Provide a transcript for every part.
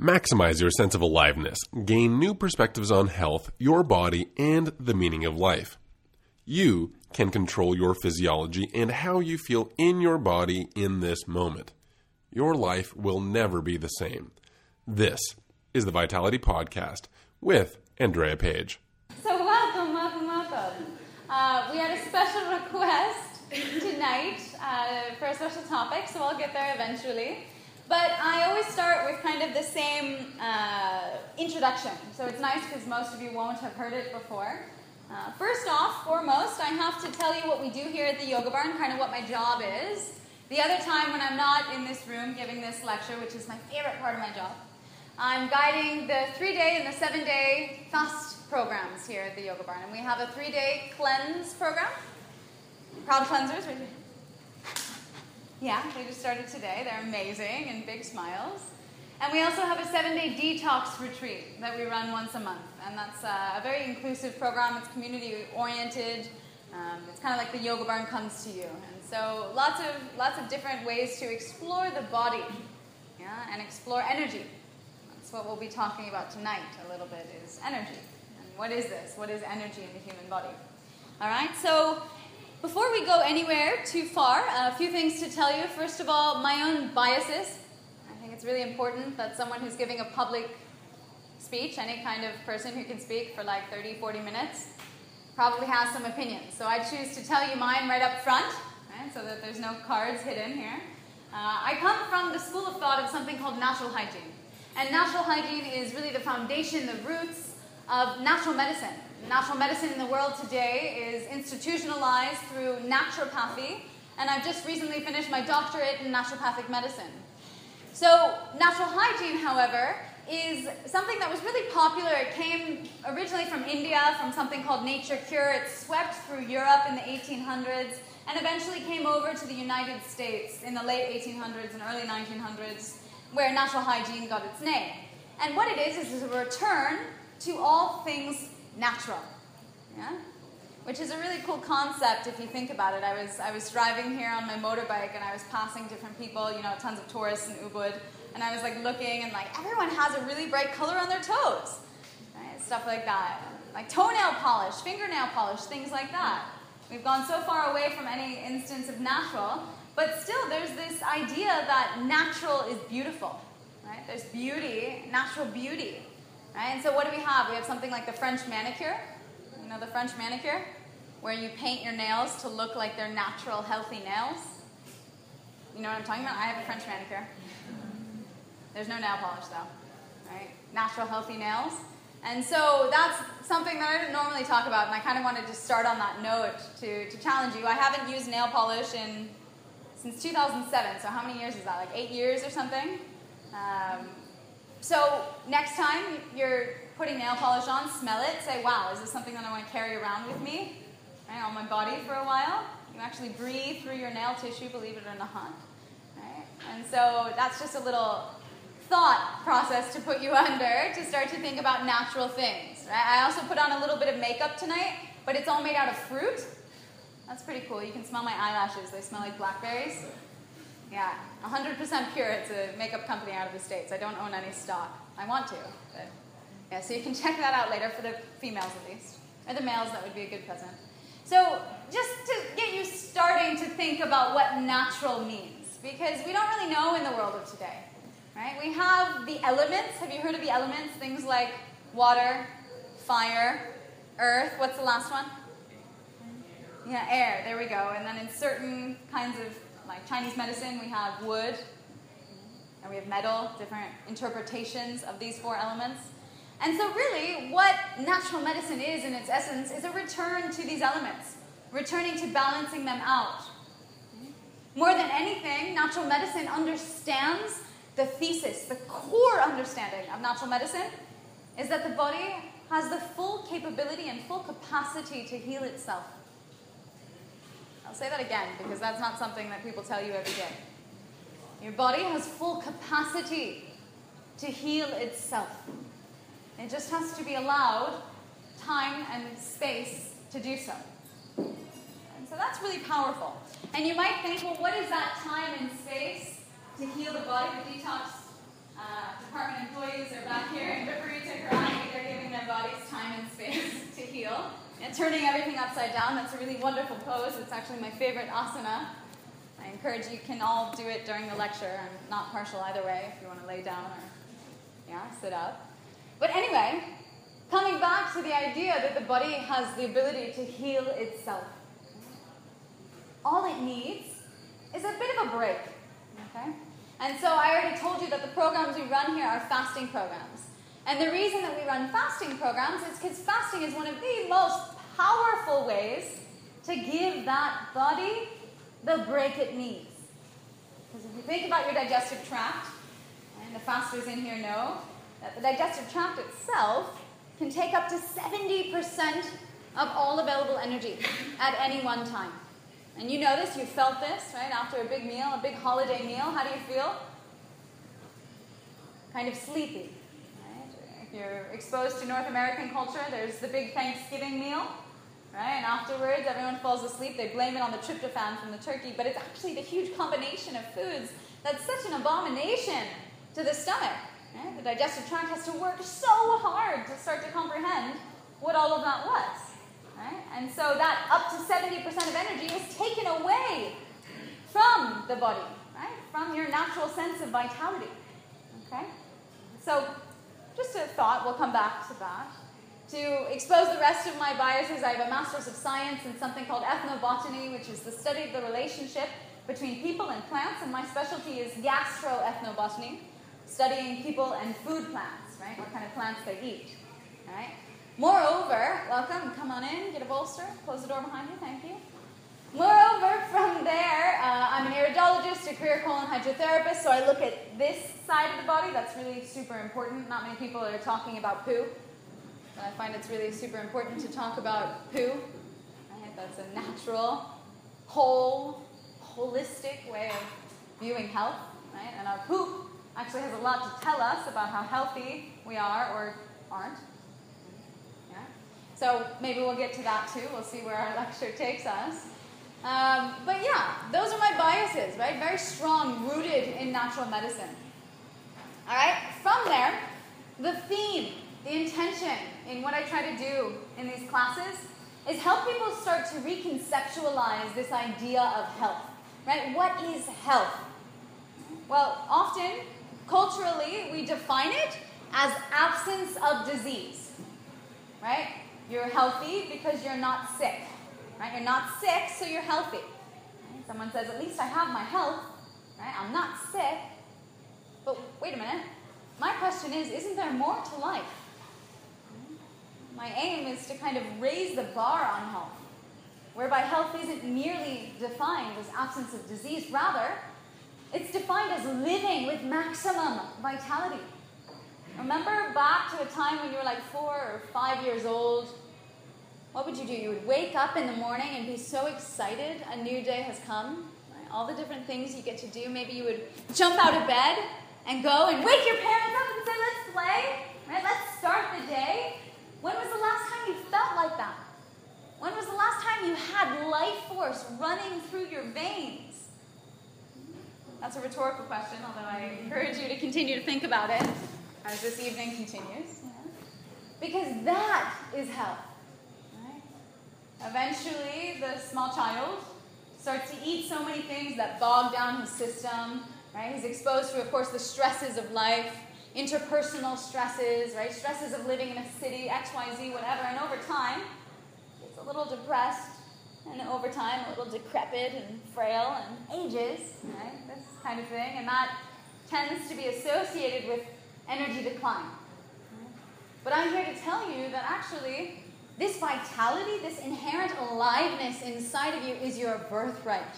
Maximize your sense of aliveness, gain new perspectives on health, your body, and the meaning of life. You can control your physiology and how you feel in your body in this moment. Your life will never be the same. This is the Vitality Podcast with Andrea Page. So, welcome, welcome, welcome. Uh, we had a special request tonight uh, for a special topic, so I'll get there eventually. But I always start with kind of the same uh, introduction. So it's nice because most of you won't have heard it before. Uh, first off, foremost, I have to tell you what we do here at the Yoga Barn, kind of what my job is. The other time when I'm not in this room giving this lecture, which is my favorite part of my job, I'm guiding the three day and the seven day fast programs here at the Yoga Barn. And we have a three day cleanse program. Proud cleansers, right? Yeah, they just started today. They're amazing and big smiles. And we also have a seven day detox retreat that we run once a month. And that's uh, a very inclusive program. It's community oriented. Um, it's kind of like the yoga barn comes to you. And so lots of, lots of different ways to explore the body yeah, and explore energy. That's what we'll be talking about tonight a little bit is energy. And what is this? What is energy in the human body? All right, so before we go anywhere too far, a few things to tell you. First of all, my own biases. I think it's really important that someone who's giving a public speech, any kind of person who can speak for like 30, 40 minutes, probably has some opinions. So I choose to tell you mine right up front, right, so that there's no cards hidden here. Uh, I come from the school of thought of something called natural hygiene. And natural hygiene is really the foundation, the roots of natural medicine. Natural medicine in the world today is institutionalized through naturopathy, and I've just recently finished my doctorate in naturopathic medicine. So, natural hygiene, however, is something that was really popular. It came originally from India, from something called Nature Cure. It swept through Europe in the 1800s and eventually came over to the United States in the late 1800s and early 1900s, where natural hygiene got its name. And what it is, is a return to all things natural. Yeah? Which is a really cool concept if you think about it. I was, I was driving here on my motorbike and I was passing different people, you know, tons of tourists in Ubud, and I was like looking and like everyone has a really bright color on their toes. Right? Stuff like that. Like toenail polish, fingernail polish, things like that. We've gone so far away from any instance of natural, but still there's this idea that natural is beautiful. Right? There's beauty, natural beauty. Right? And so what do we have? We have something like the French manicure. You know the French manicure? Where you paint your nails to look like they're natural, healthy nails. You know what I'm talking about? I have a French manicure. There's no nail polish though. Right? Natural, healthy nails. And so that's something that I didn't normally talk about, and I kind of wanted to start on that note to, to challenge you. I haven't used nail polish in since 2007, so how many years is that? Like eight years or something? Um, so next time you're putting nail polish on, smell it, say, wow, is this something that I want to carry around with me right, on my body for a while? You actually breathe through your nail tissue, believe it or not. Right? And so that's just a little thought process to put you under to start to think about natural things. Right? I also put on a little bit of makeup tonight, but it's all made out of fruit. That's pretty cool. You can smell my eyelashes, they smell like blackberries. Yeah, 100% pure. It's a makeup company out of the States. I don't own any stock. I want to. But yeah, so you can check that out later for the females at least. Or the males, that would be a good present. So just to get you starting to think about what natural means, because we don't really know in the world of today. Right? We have the elements. Have you heard of the elements? Things like water, fire, earth. What's the last one? Yeah, air. There we go. And then in certain kinds of like Chinese medicine, we have wood, and we have metal, different interpretations of these four elements. And so, really, what natural medicine is in its essence is a return to these elements, returning to balancing them out. More than anything, natural medicine understands the thesis, the core understanding of natural medicine is that the body has the full capability and full capacity to heal itself. I'll say that again because that's not something that people tell you every day. Your body has full capacity to heal itself. It just has to be allowed time and space to do so. And so that's really powerful. And you might think, well, what is that time and space to heal the body? The detox uh, department employees are back here in Viparita Karani. They're giving their bodies time and space to heal turning everything upside down. That's a really wonderful pose. It's actually my favorite asana. I encourage you can all do it during the lecture. I'm not partial either way if you want to lay down or yeah, sit up. But anyway, coming back to the idea that the body has the ability to heal itself. All it needs is a bit of a break. Okay? And so I already told you that the programs we run here are fasting programs. And the reason that we run fasting programs is because fasting is one of the most powerful ways to give that body the break it needs. Because if you think about your digestive tract, and the fasters in here know that the digestive tract itself can take up to 70% of all available energy at any one time. And you know this, you felt this, right? After a big meal, a big holiday meal, how do you feel? Kind of sleepy. You're exposed to North American culture, there's the big Thanksgiving meal, right? And afterwards, everyone falls asleep. They blame it on the tryptophan from the turkey, but it's actually the huge combination of foods that's such an abomination to the stomach. Right? The digestive tract has to work so hard to start to comprehend what all of that was. Right? And so that up to 70% of energy is taken away from the body, right? From your natural sense of vitality. Okay? So just a thought, we'll come back to that. To expose the rest of my biases, I have a Master's of Science in something called ethnobotany, which is the study of the relationship between people and plants, and my specialty is gastroethnobotany, studying people and food plants, right? What kind of plants they eat, right? Moreover, welcome, come on in, get a bolster, close the door behind you, thank you. Moreover, from there, uh, I'm an iridologist, a career colon hydrotherapist, so I look at this side of the body. That's really super important. Not many people are talking about poo. But I find it's really super important to talk about poo. Right? That's a natural, whole, holistic way of viewing health. Right? And our poop actually has a lot to tell us about how healthy we are or aren't. Yeah? So maybe we'll get to that too. We'll see where our lecture takes us. Um, but yeah, those are my biases, right? Very strong, rooted in natural medicine. All right, from there, the theme, the intention in what I try to do in these classes is help people start to reconceptualize this idea of health, right? What is health? Well, often, culturally, we define it as absence of disease, right? You're healthy because you're not sick. Right? You're not sick, so you're healthy. Right? Someone says, at least I have my health. Right? I'm not sick. But wait a minute. My question is, isn't there more to life? My aim is to kind of raise the bar on health, whereby health isn't merely defined as absence of disease, rather, it's defined as living with maximum vitality. Remember back to a time when you were like four or five years old, what would you do? You would wake up in the morning and be so excited a new day has come. Right? All the different things you get to do. Maybe you would jump out of bed and go and wake your parents up and say, let's play. Right? Let's start the day. When was the last time you felt like that? When was the last time you had life force running through your veins? That's a rhetorical question, although I encourage you to continue to think about it as this evening continues. Because that is health. Eventually, the small child starts to eat so many things that bog down his system, right? He's exposed to, of course, the stresses of life, interpersonal stresses, right? Stresses of living in a city, XYZ, whatever. And over time, gets a little depressed, and over time, a little decrepit and frail and ages, right? This kind of thing. And that tends to be associated with energy decline. But I'm here to tell you that actually, this vitality, this inherent aliveness inside of you is your birthright.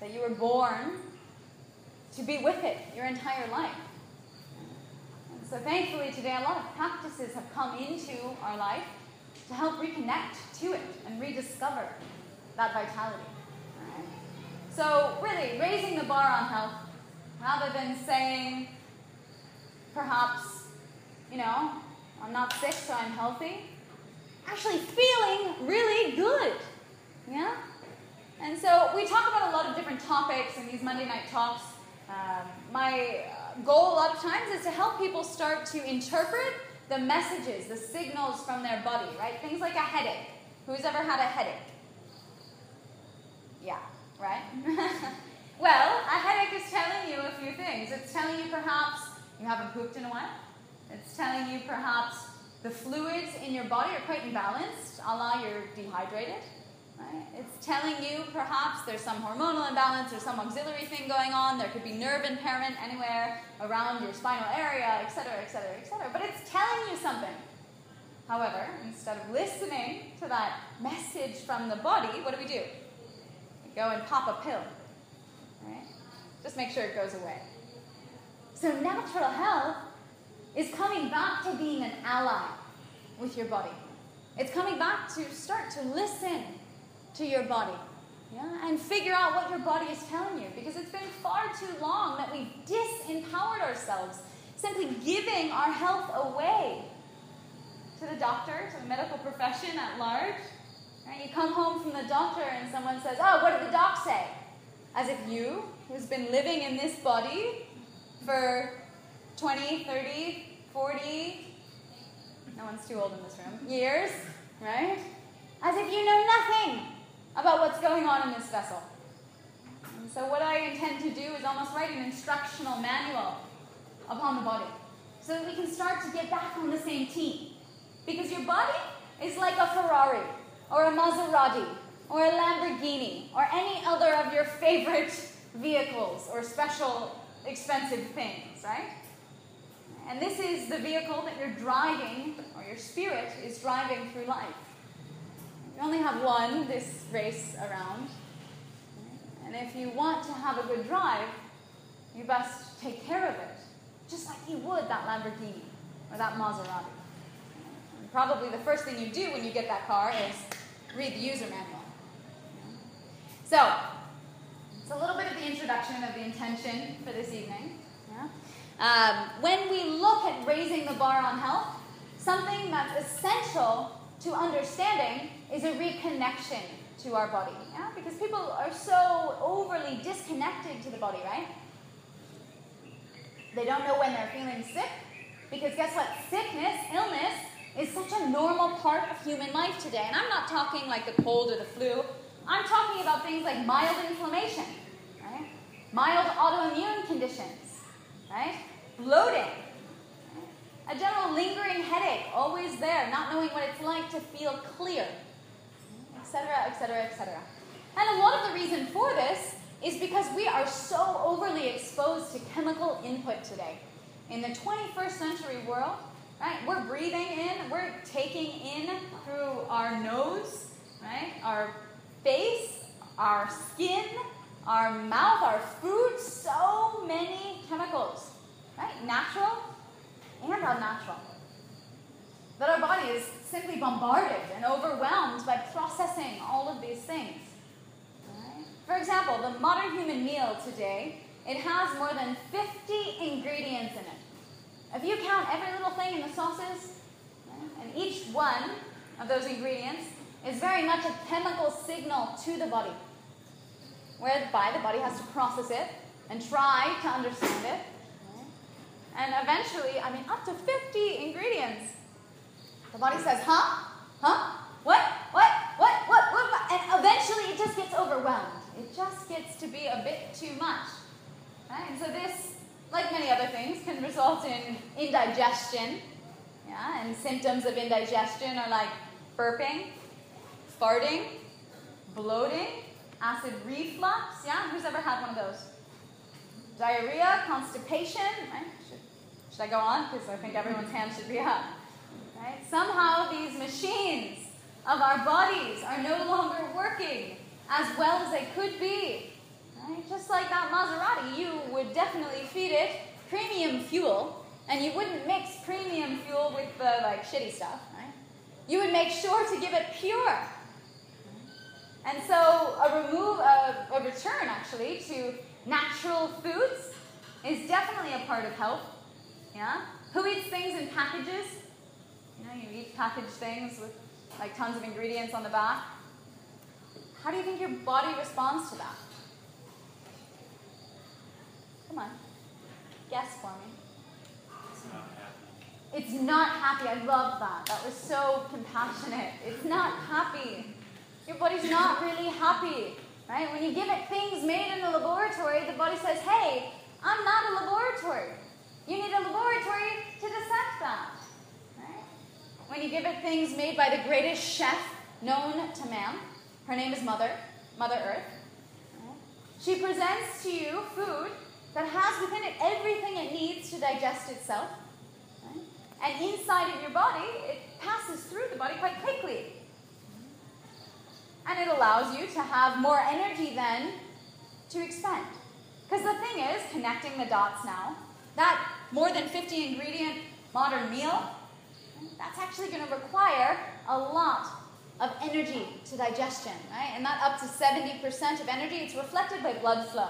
That you were born to be with it your entire life. And so thankfully today a lot of practices have come into our life to help reconnect to it and rediscover that vitality. Right? So really, raising the bar on health, rather than saying, perhaps, you know, I'm not sick, so I'm healthy actually feeling really good. Yeah? And so we talk about a lot of different topics in these Monday night talks. Um, my goal a lot of times is to help people start to interpret the messages, the signals from their body, right? Things like a headache. Who's ever had a headache? Yeah, right? well, a headache is telling you a few things. It's telling you perhaps you haven't pooped in a while. It's telling you perhaps the fluids in your body are quite imbalanced, a la you're dehydrated. Right? It's telling you perhaps there's some hormonal imbalance or some auxiliary thing going on. There could be nerve impairment anywhere around your spinal area, etc., etc., etc. But it's telling you something. However, instead of listening to that message from the body, what do we do? We go and pop a pill. Right? Just make sure it goes away. So natural health is coming back to being an ally with your body. It's coming back to start to listen to your body. Yeah? And figure out what your body is telling you. Because it's been far too long that we've disempowered ourselves, simply giving our health away to the doctor, to the medical profession at large. Right? You come home from the doctor and someone says, Oh, what did the doc say? As if you, who's been living in this body for 20, 30, 40, no one's too old in this room, years, right? As if you know nothing about what's going on in this vessel. And so, what I intend to do is almost write an instructional manual upon the body so that we can start to get back on the same team. Because your body is like a Ferrari or a Maserati or a Lamborghini or any other of your favorite vehicles or special expensive things, right? And this is the vehicle that you're driving, or your spirit is driving through life. You only have one this race around. And if you want to have a good drive, you best take care of it, just like you would that Lamborghini or that Maserati. And probably the first thing you do when you get that car is read the user manual. So, it's a little bit of the introduction of the intention for this evening. Um, when we look at raising the bar on health, something that's essential to understanding is a reconnection to our body. Yeah? Because people are so overly disconnected to the body, right? They don't know when they're feeling sick. Because guess what? Sickness, illness, is such a normal part of human life today. And I'm not talking like the cold or the flu. I'm talking about things like mild inflammation, right? Mild autoimmune conditions, right? Bloating, a general lingering headache, always there, not knowing what it's like to feel clear, etc., etc., etc. And a lot of the reason for this is because we are so overly exposed to chemical input today. In the 21st century world, right, we're breathing in, we're taking in through our nose, right, our face, our skin, our mouth, our food, so many chemicals, right? Natural and unnatural. That our body is simply bombarded and overwhelmed by processing all of these things. Right? For example, the modern human meal today, it has more than 50 ingredients in it. If you count every little thing in the sauces, and each one of those ingredients is very much a chemical signal to the body, whereby the body has to process it and try to understand it. And eventually, I mean, up to 50 ingredients. The body says, huh? Huh? What? What? What? What? What? And eventually, it just gets overwhelmed. It just gets to be a bit too much. Right? And so, this, like many other things, can result in indigestion. Yeah? And symptoms of indigestion are like burping, farting, bloating, acid reflux. Yeah, who's ever had one of those? Diarrhea, constipation. Right? Should, should I go on? Because I think everyone's hand should be up. Right? Somehow these machines of our bodies are no longer working as well as they could be. Right? Just like that Maserati, you would definitely feed it premium fuel, and you wouldn't mix premium fuel with the like shitty stuff. Right? You would make sure to give it pure. And so a remove a, a return actually to natural foods is definitely a part of health. Yeah? Who eats things in packages? You know, you eat packaged things with like tons of ingredients on the back. How do you think your body responds to that? Come on. Guess for me. It's not happy. It's not happy. I love that. That was so compassionate. It's not happy. Your body's not really happy. Right? When you give it things made in the laboratory, the body says, hey, I'm not a laboratory. You need a laboratory to dissect that. Right? When you give it things made by the greatest chef known to man, her name is Mother, Mother Earth. She presents to you food that has within it everything it needs to digest itself. Right? And inside of your body, it passes through the body quite quickly. And it allows you to have more energy then to expend. Because the thing is, connecting the dots now, that more than 50 ingredient modern meal, that's actually going to require a lot of energy to digestion, right? And that up to 70% of energy, it's reflected by blood flow.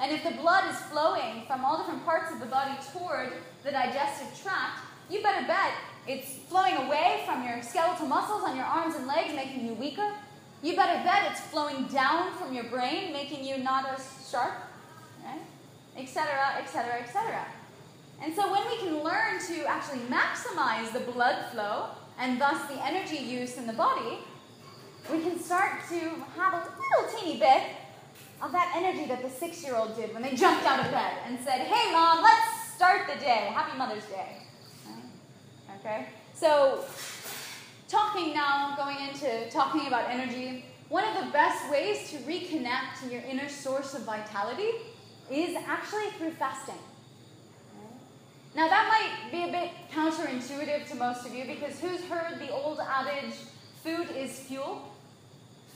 And if the blood is flowing from all different parts of the body toward the digestive tract, you better bet it's flowing away from your skeletal muscles on your arms and legs, making you weaker. You better bet it's flowing down from your brain, making you not as sharp, right? Etc., etc., etc. And so when we can learn to actually maximize the blood flow and thus the energy use in the body, we can start to have a little teeny bit of that energy that the six year old did when they jumped out of bed and said, Hey, mom, let's start the day. Happy Mother's Day. Okay? So, talking now, going into talking about energy, one of the best ways to reconnect to your inner source of vitality is actually through fasting. Now, that might be a bit counterintuitive to most of you because who's heard the old adage, food is fuel?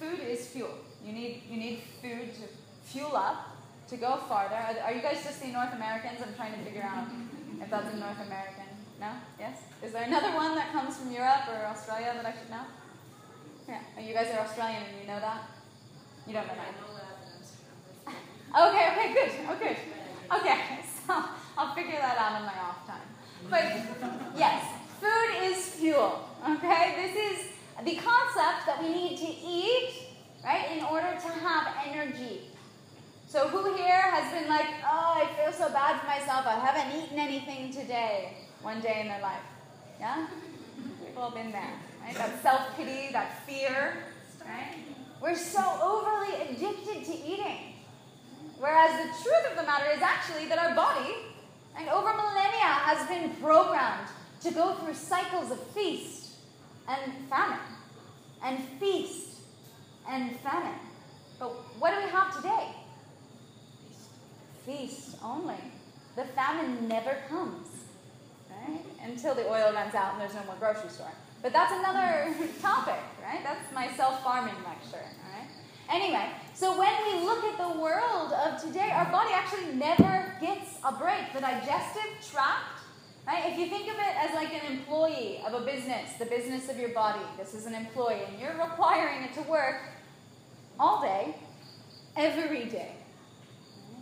Food is fuel. You need, you need food to fuel up, to go farther. Are, are you guys just the North Americans? I'm trying to figure out if that's a North American. No? Yes? Is there another one that comes from Europe or Australia that I should know? Yeah. Oh, you guys are Australian and you know that? You don't know that? Okay, okay, good. Good. Okay, so I'll figure that out in my off time. But yes, food is fuel. Okay? This is the concept that we need to eat, right, in order to have energy. So who here has been like, oh, I feel so bad for myself, I haven't eaten anything today, one day in their life? Yeah? We've all been there, right? That self-pity, that fear, right? We're so overly addicted to eating. Whereas the truth of the matter is actually that our body and over millennia has been programmed to go through cycles of feast and famine, and feast and famine. But what do we have today? Feast. Feast only. The famine never comes, right? Until the oil runs out and there's no more grocery store. But that's another topic, right? That's my self farming lecture, all right? Anyway, so when we look at the world of today, our body actually never gets a break. The digestive tract, right? If you think of it as like an employee of a business, the business of your body, this is an employee, and you're requiring it to work all day, every day.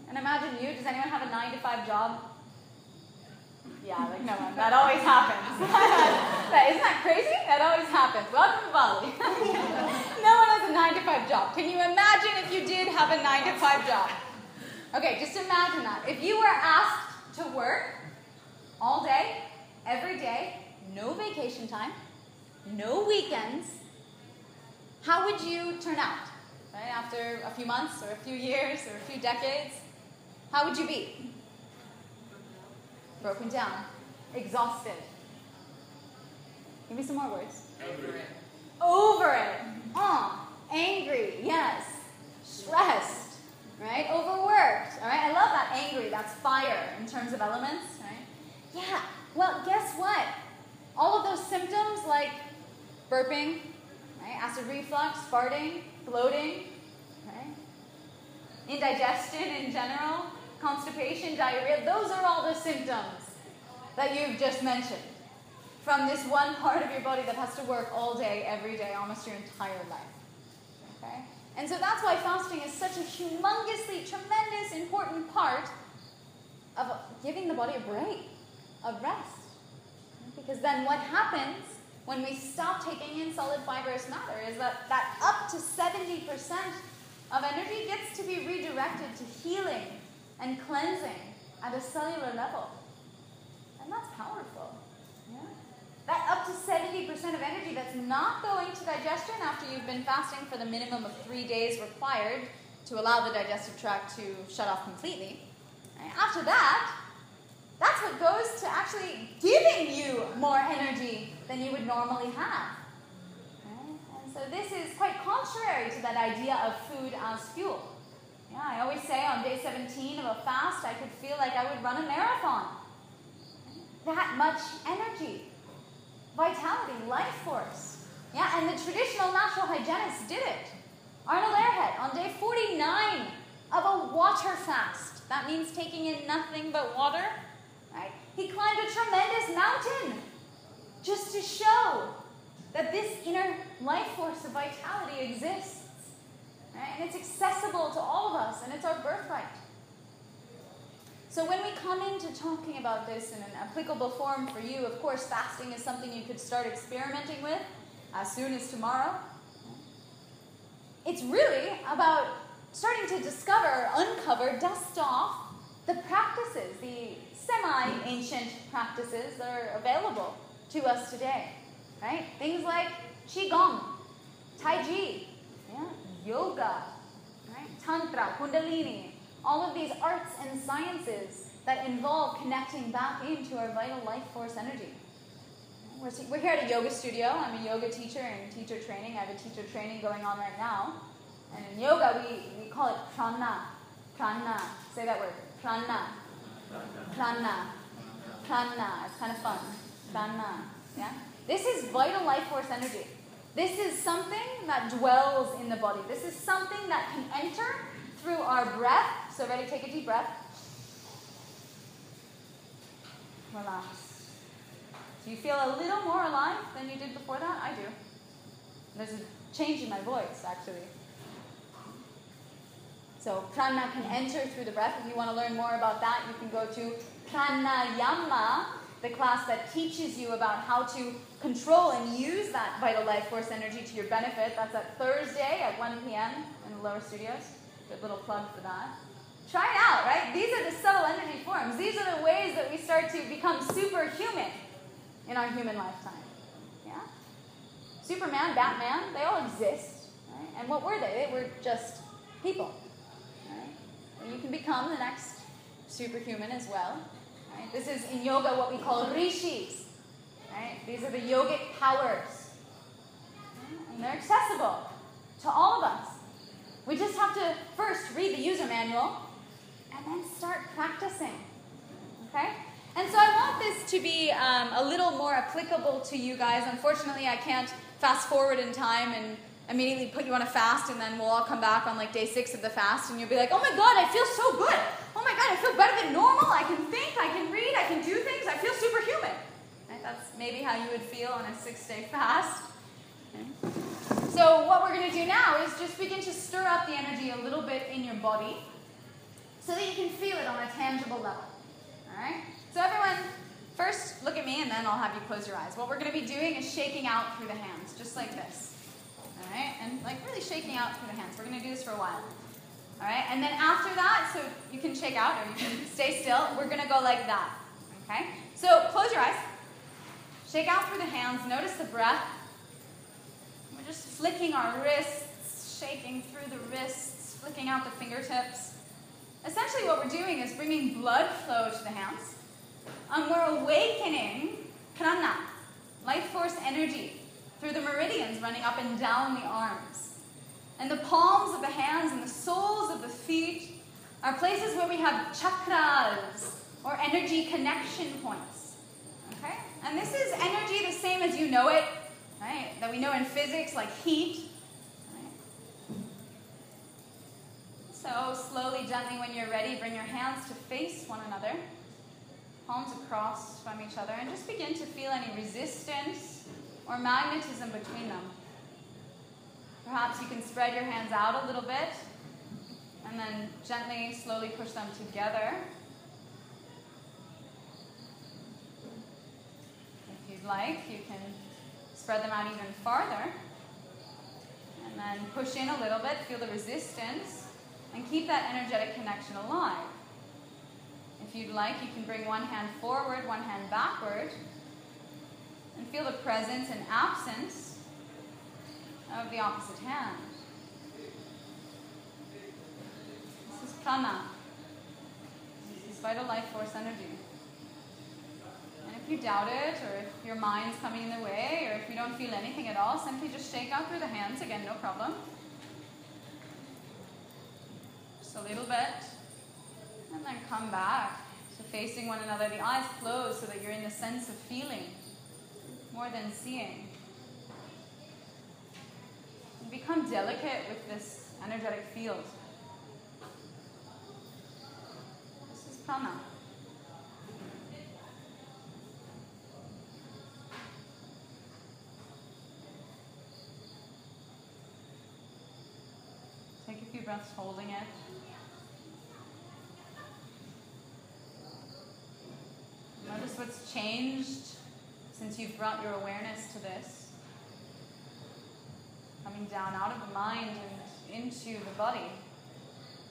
And imagine you, does anyone have a nine to five job? Yeah, like no one. That always happens. isn't that crazy? That always happens. Welcome to Bali. no one has a nine to five job. Can you imagine if you did have a nine to five job? Okay, just imagine that. If you were asked to work all day, every day, no vacation time, no weekends, how would you turn out? Right? After a few months or a few years or a few decades, how would you be? Broken down, exhausted. Give me some more words. Over it. Over it. Uh, angry, yes. Stressed, right? Overworked, all right? I love that angry, that's fire in terms of elements, right? Yeah, well, guess what? All of those symptoms like burping, right? Acid reflux, farting, bloating, right? Indigestion in general, constipation, diarrhea, those are all the symptoms that you've just mentioned from this one part of your body that has to work all day, every day, almost your entire life. Okay? And so that's why fasting is such a humongously, tremendous, important part of giving the body a break, a rest. Because then what happens when we stop taking in solid fibrous matter is that, that up to 70% of energy gets to be redirected to healing and cleansing at a cellular level. And that's powerful. Yeah? That up to 70% of energy that's not going to digestion after you've been fasting for the minimum of three days required to allow the digestive tract to shut off completely. After that, that's what goes to actually giving you more energy than you would normally have. Right? And so this is quite contrary to that idea of food as fuel. Yeah, I always say on day 17 of a fast, I could feel like I would run a marathon. That much energy, vitality, life force. Yeah, and the traditional natural hygienists did it. Arnold Ehret on day 49 of a water fast. That means taking in nothing but water. Right? He climbed a tremendous mountain just to show that this inner life force of vitality exists. Right? And it's accessible to all of us, and it's our birthright. So, when we come into talking about this in an applicable form for you, of course, fasting is something you could start experimenting with as soon as tomorrow. It's really about starting to discover, uncover, dust off the practices, the semi ancient practices that are available to us today. Right? Things like Qigong, Tai Chi, yoga, right? Tantra, Kundalini, all of these arts and sciences that involve connecting back into our vital life force energy. We're, we're here at a yoga studio. I'm a yoga teacher and teacher training. I have a teacher training going on right now. And in yoga, we, we call it prana. Prana. Say that word. Prana. Prana. Prana. It's kind of fun. Prana. Yeah? This is vital life force energy. This is something that dwells in the body. This is something that can enter through our breath. So, ready? Take a deep breath. Relax. Do you feel a little more alive than you did before that? I do. There's a change in my voice, actually. So, prana can enter through the breath. If you want to learn more about that, you can go to pranayama, the class that teaches you about how to control and use that vital life force energy to your benefit. That's at Thursday at 1 p.m. in the lower studios. Good little plug for that. Try it out, right? These are the subtle energy forms. These are the ways that we start to become superhuman in our human lifetime. Yeah? Superman, Batman, they all exist. Right? And what were they? They were just people. Right? And you can become the next superhuman as well. Right? This is in yoga what we call rishis. Right? These are the yogic powers. And they're accessible to all of us. We just have to first read the user manual and then start practicing. Okay? And so I want this to be um, a little more applicable to you guys. Unfortunately, I can't fast forward in time and immediately put you on a fast, and then we'll all come back on like day six of the fast, and you'll be like, oh my god, I feel so good. Oh my god, I feel better than normal. I can think, I can read, I can do things, I feel superhuman. That's maybe how you would feel on a six day fast. Okay. So, what we're going to do now is just begin to stir up the energy a little bit in your body so that you can feel it on a tangible level. All right? So, everyone, first look at me and then I'll have you close your eyes. What we're going to be doing is shaking out through the hands, just like this. All right? And like really shaking out through the hands. We're going to do this for a while. All right? And then after that, so you can shake out or you can stay still, we're going to go like that. Okay? So, close your eyes. Shake out through the hands. Notice the breath. We're just flicking our wrists, shaking through the wrists, flicking out the fingertips. Essentially, what we're doing is bringing blood flow to the hands. And we're awakening prana, life force energy, through the meridians running up and down the arms. And the palms of the hands and the soles of the feet are places where we have chakras, or energy connection points. And this is energy the same as you know it, right? That we know in physics, like heat. So, slowly, gently, when you're ready, bring your hands to face one another, palms across from each other, and just begin to feel any resistance or magnetism between them. Perhaps you can spread your hands out a little bit and then gently, slowly push them together. You'd like, you can spread them out even farther. And then push in a little bit, feel the resistance, and keep that energetic connection alive. If you'd like, you can bring one hand forward, one hand backward, And feel the presence and absence of the opposite hand. This is prana. This is vital life force energy. You doubt it, or if your mind's coming in the way, or if you don't feel anything at all, simply just shake out through the hands again, no problem. Just a little bit. And then come back to facing one another, the eyes closed so that you're in the sense of feeling more than seeing. And become delicate with this energetic field. This is prana. Take a few breaths holding it. Notice what's changed since you've brought your awareness to this. Coming down out of the mind and into the body,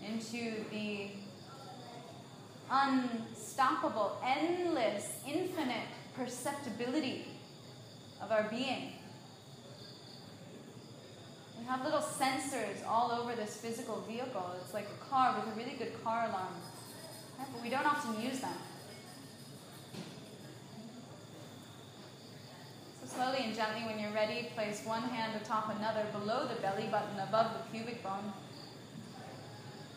into the unstoppable, endless, infinite perceptibility of our being. We have little sensors all over this physical vehicle. It's like a car with a really good car alarm, but we don't often use them. So slowly and gently, when you're ready, place one hand atop another below the belly button, above the pubic bone.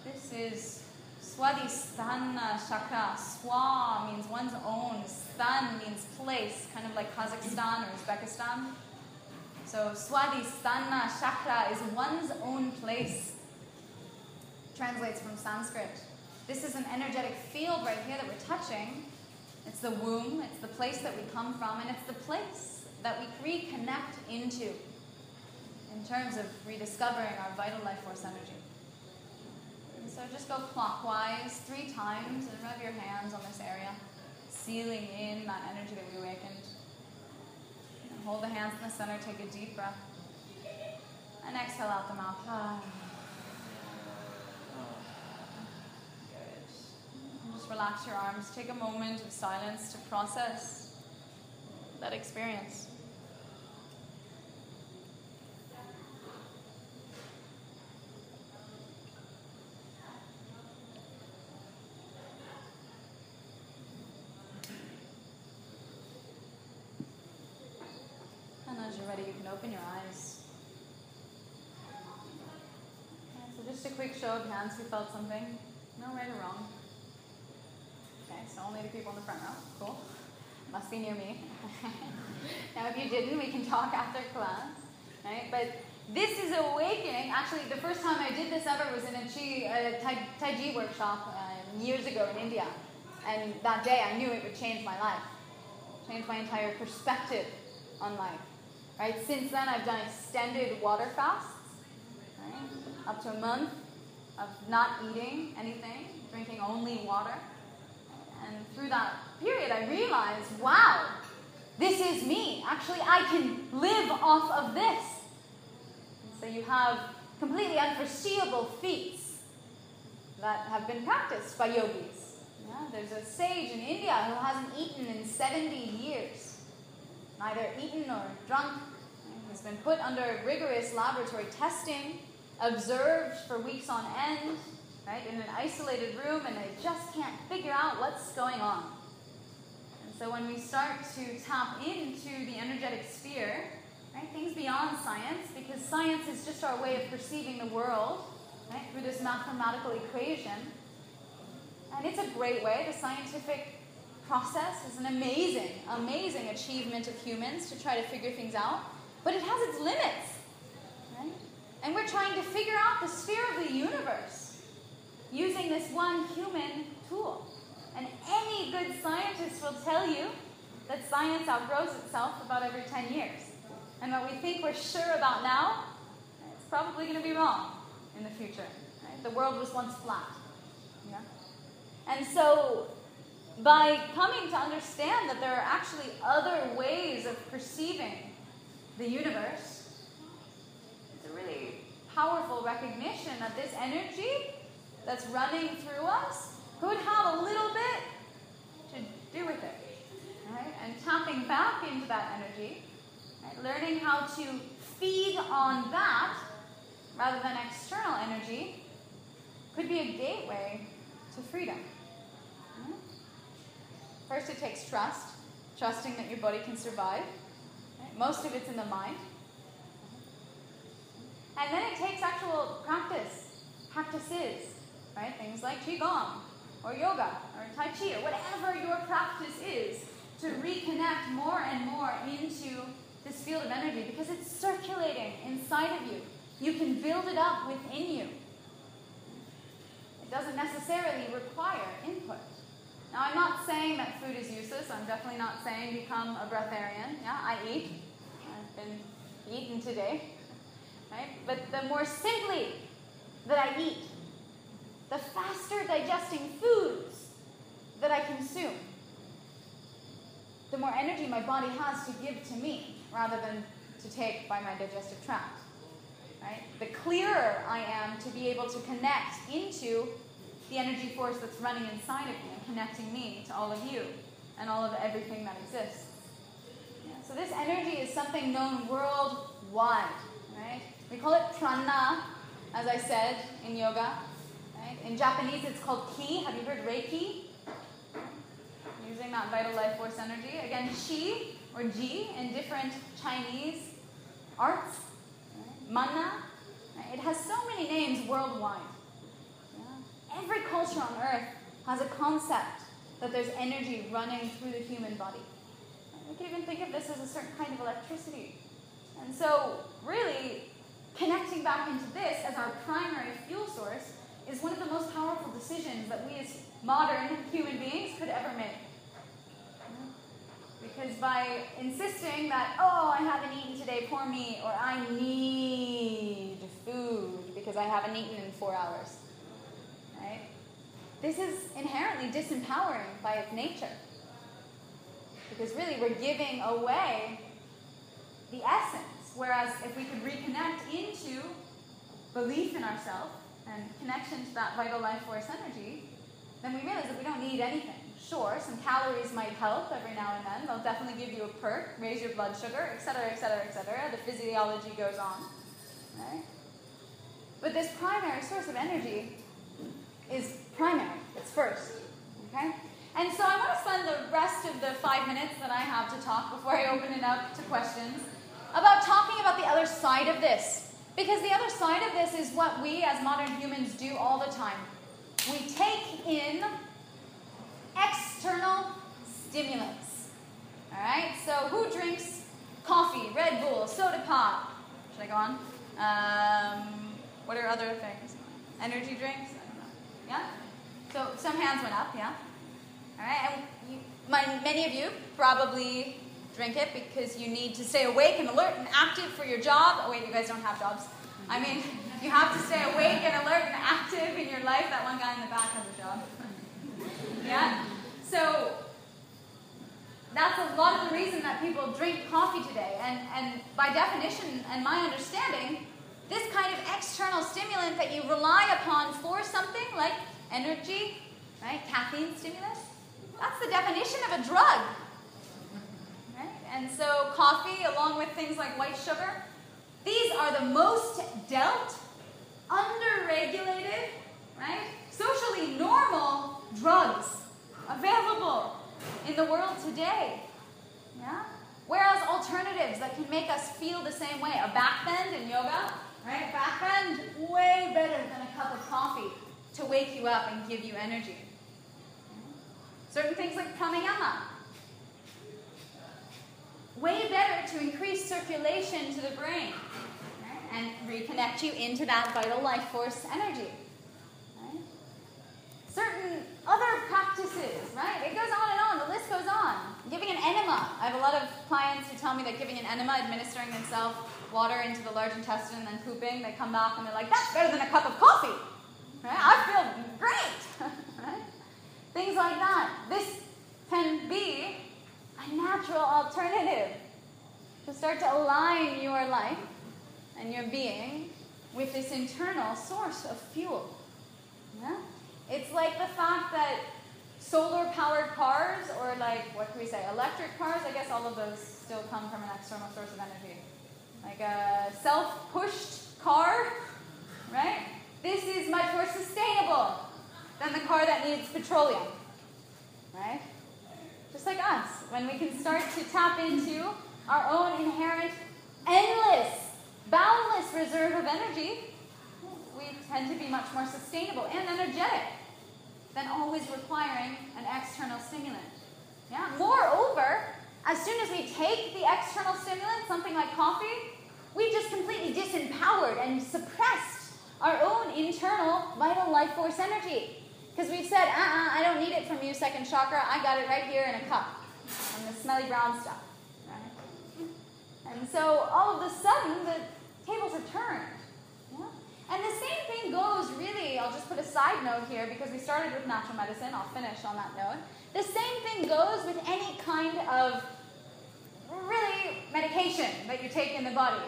This is Swadhisthana chakra. Swa means one's own. Stan means place, kind of like Kazakhstan or Uzbekistan. So Swadhisthana chakra is one's own place. Translates from Sanskrit. This is an energetic field right here that we're touching. It's the womb, it's the place that we come from, and it's the place that we reconnect into in terms of rediscovering our vital life force energy. And so just go clockwise three times and rub your hands on this area, sealing in that energy that we awakened. Hold the hands in the center, take a deep breath. And exhale out the mouth. Ah. Good. Just relax your arms. Take a moment of silence to process that experience. And as you're ready, you can open your eyes. Okay, so just a quick show of hands who felt something. No right or wrong. Okay, so only the people in the front row. Cool. Must be near me. now, if you didn't, we can talk after class. Right? But this is awakening. Actually, the first time I did this ever was in a Chi, uh, tai, tai Chi workshop uh, years ago in India. And that day I knew it would change my life, change my entire perspective on life. Right? Since then, I've done extended water fasts, right? up to a month of not eating anything, drinking only water. And through that period, I realized, wow, this is me. Actually, I can live off of this. So you have completely unforeseeable feats that have been practiced by yogis. Yeah? There's a sage in India who hasn't eaten in 70 years, neither eaten nor drunk. He's been put under rigorous laboratory testing, observed for weeks on end, right, in an isolated room, and they just can't figure out what's going on. And so when we start to tap into the energetic sphere, right, things beyond science, because science is just our way of perceiving the world, right, through this mathematical equation. And it's a great way. The scientific process is an amazing, amazing achievement of humans to try to figure things out. But it has its limits. Right? And we're trying to figure out the sphere of the universe using this one human tool. And any good scientist will tell you that science outgrows itself about every 10 years. And what we think we're sure about now, it's probably going to be wrong in the future. Right? The world was once flat. Yeah? And so, by coming to understand that there are actually other ways of perceiving the universe, it's a really powerful recognition that this energy that's running through us could have a little bit to do with it. Right? And tapping back into that energy, right? learning how to feed on that rather than external energy could be a gateway to freedom. First, it takes trust, trusting that your body can survive. Right? Most of it's in the mind. And then it takes actual practice, practices, right? Things like Qigong or yoga or Tai Chi or whatever your practice is to reconnect more and more into this field of energy because it's circulating inside of you. You can build it up within you. It doesn't necessarily require input. Now, I'm not saying that food is useless. I'm definitely not saying become a breatharian. Yeah, I eat. I've been eaten today. Right? But the more simply that I eat, the faster digesting foods that I consume, the more energy my body has to give to me rather than to take by my digestive tract. Right? The clearer I am to be able to connect into the energy force that's running inside of me and connecting me to all of you and all of everything that exists. Yeah, so this energy is something known worldwide, right? We call it prana, as I said in yoga. Right? In Japanese, it's called ki. Have you heard Reiki? Using that vital life force energy. Again, shi or ji in different Chinese arts. Right? Mana. Right? It has so many names worldwide. Every culture on earth has a concept that there's energy running through the human body. We can even think of this as a certain kind of electricity. And so, really, connecting back into this as our primary fuel source is one of the most powerful decisions that we as modern human beings could ever make. Because by insisting that, oh, I haven't eaten today, poor me, or I need food because I haven't eaten in four hours, this is inherently disempowering by its nature. Because really, we're giving away the essence. Whereas if we could reconnect into belief in ourselves and connection to that vital life force energy, then we realize that we don't need anything. Sure, some calories might help every now and then. They'll definitely give you a perk, raise your blood sugar, etc., etc., etc. The physiology goes on. Right? But this primary source of energy is primary. It's first. Okay? And so I want to spend the rest of the five minutes that I have to talk before I open it up to questions about talking about the other side of this. Because the other side of this is what we as modern humans do all the time. We take in external stimulants. All right? So who drinks coffee, Red Bull, soda pop? Should I go on? Um, what are other things? Energy drinks? Yeah? So some hands went up, yeah? All right, and you, my, many of you probably drink it because you need to stay awake and alert and active for your job. Oh, wait, you guys don't have jobs. I mean, you have to stay awake and alert and active in your life. That one guy in the back has a job. yeah? So, that's a lot of the reason that people drink coffee today. And, and by definition and my understanding, this kind of external stimulant that you rely upon for something like energy, right? Caffeine stimulus. That's the definition of a drug. Right? And so coffee, along with things like white sugar, these are the most dealt, underregulated, right? Socially normal drugs available in the world today. Yeah? Whereas alternatives that can make us feel the same way, a back bend in yoga, right? Back bend, way better than a cup of coffee to wake you up and give you energy. Certain things like pranayama. Way better to increase circulation to the brain right? and reconnect you into that vital life force energy. Right? Certain other practices, right? It goes on and on, the list goes on. Giving enema. I have a lot of clients who tell me that giving an enema, administering themselves water into the large intestine and then pooping, they come back and they're like, that's better than a cup of coffee. Right? I feel great. right? Things like that. This can be a natural alternative to start to align your life and your being with this internal source of fuel. Yeah? It's like the fact that solar powered cars or like, what can we say, electric cars, I guess all of those still come from an external source of energy. Like a self pushed car, right? This is much more sustainable than the car that needs petroleum, right? Just like us, when we can start to tap into our own inherent, endless, boundless reserve of energy, we tend to be much more sustainable and energetic than always requiring an external stimulant. Yeah? Moreover, as soon as we take the external stimulant, something like coffee, we've just completely disempowered and suppressed our own internal vital life force energy. Because we've said, uh uh I don't need it from you, second chakra. I got it right here in a cup. And the smelly brown stuff. Right? And so all of a sudden, the tables are turned. And the same thing goes really, I'll just put a side note here because we started with natural medicine. I'll finish on that note. The same thing goes with any kind of really medication that you take in the body.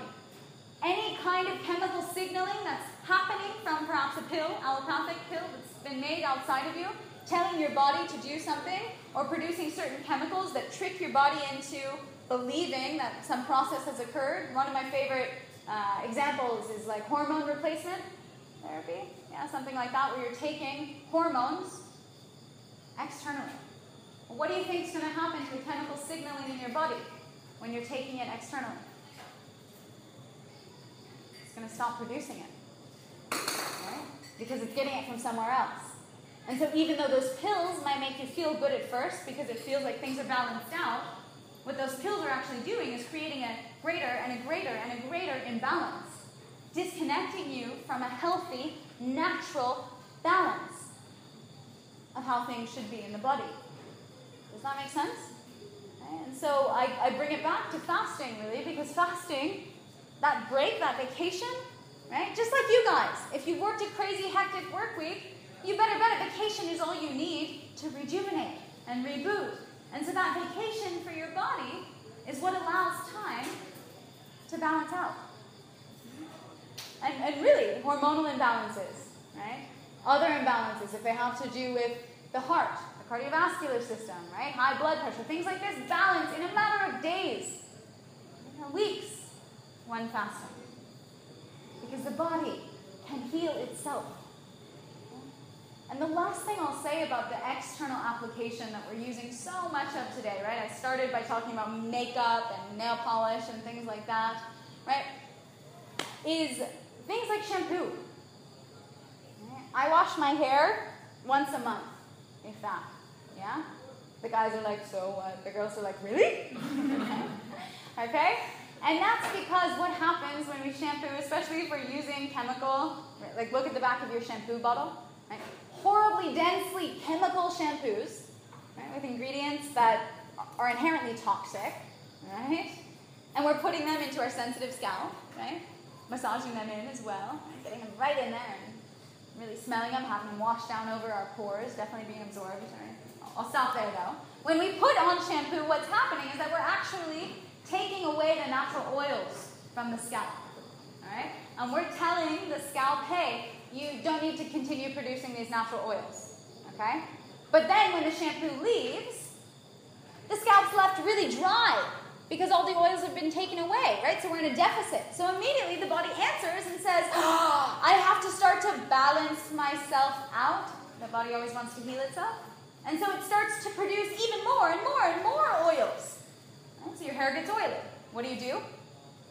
Any kind of chemical signaling that's happening from perhaps a pill, allopathic pill that's been made outside of you, telling your body to do something, or producing certain chemicals that trick your body into believing that some process has occurred. One of my favorite uh, examples is like hormone replacement therapy. Yeah, something like that, where you're taking hormones externally. What do you think is going to happen to the chemical signaling in your body when you're taking it externally? It's going to stop producing it. Right? Because it's getting it from somewhere else. And so, even though those pills might make you feel good at first because it feels like things are balanced out, what those pills are actually doing is creating a greater and a greater and a greater imbalance, disconnecting you from a healthy, natural balance of how things should be in the body. Does that make sense? And so I, I bring it back to fasting, really, because fasting, that break, that vacation, right? Just like you guys, if you've worked a crazy, hectic work week, you better bet a vacation is all you need to rejuvenate and reboot. And so that vacation for your body is what allows time to balance out. And, and really, hormonal imbalances, right? Other imbalances, if they have to do with the heart, the cardiovascular system, right? High blood pressure, things like this balance in a matter of days, weeks, one fasting. Because the body can heal itself. And the last thing I'll say about the external application that we're using so much of today, right? I started by talking about makeup and nail polish and things like that, right? Is things like shampoo. I wash my hair once a month, if that. Yeah? The guys are like, so what? The girls are like, really? okay? And that's because what happens when we shampoo, especially if we're using chemical, like look at the back of your shampoo bottle, right? Horribly densely chemical shampoos right, with ingredients that are inherently toxic, right? And we're putting them into our sensitive scalp, right? Massaging them in as well, getting them right in there and really smelling them, having them wash down over our pores, definitely being absorbed. Right? I'll stop there though. When we put on shampoo, what's happening is that we're actually taking away the natural oils from the scalp. All right? And we're telling the scalp, hey, you don't need to continue producing these natural oils. Okay? But then when the shampoo leaves, the scalp's left really dry because all the oils have been taken away, right? So we're in a deficit. So immediately the body answers and says, oh, I have to start to balance myself out. The body always wants to heal itself. And so it starts to produce even more and more and more oils. Right? So your hair gets oily. What do you do?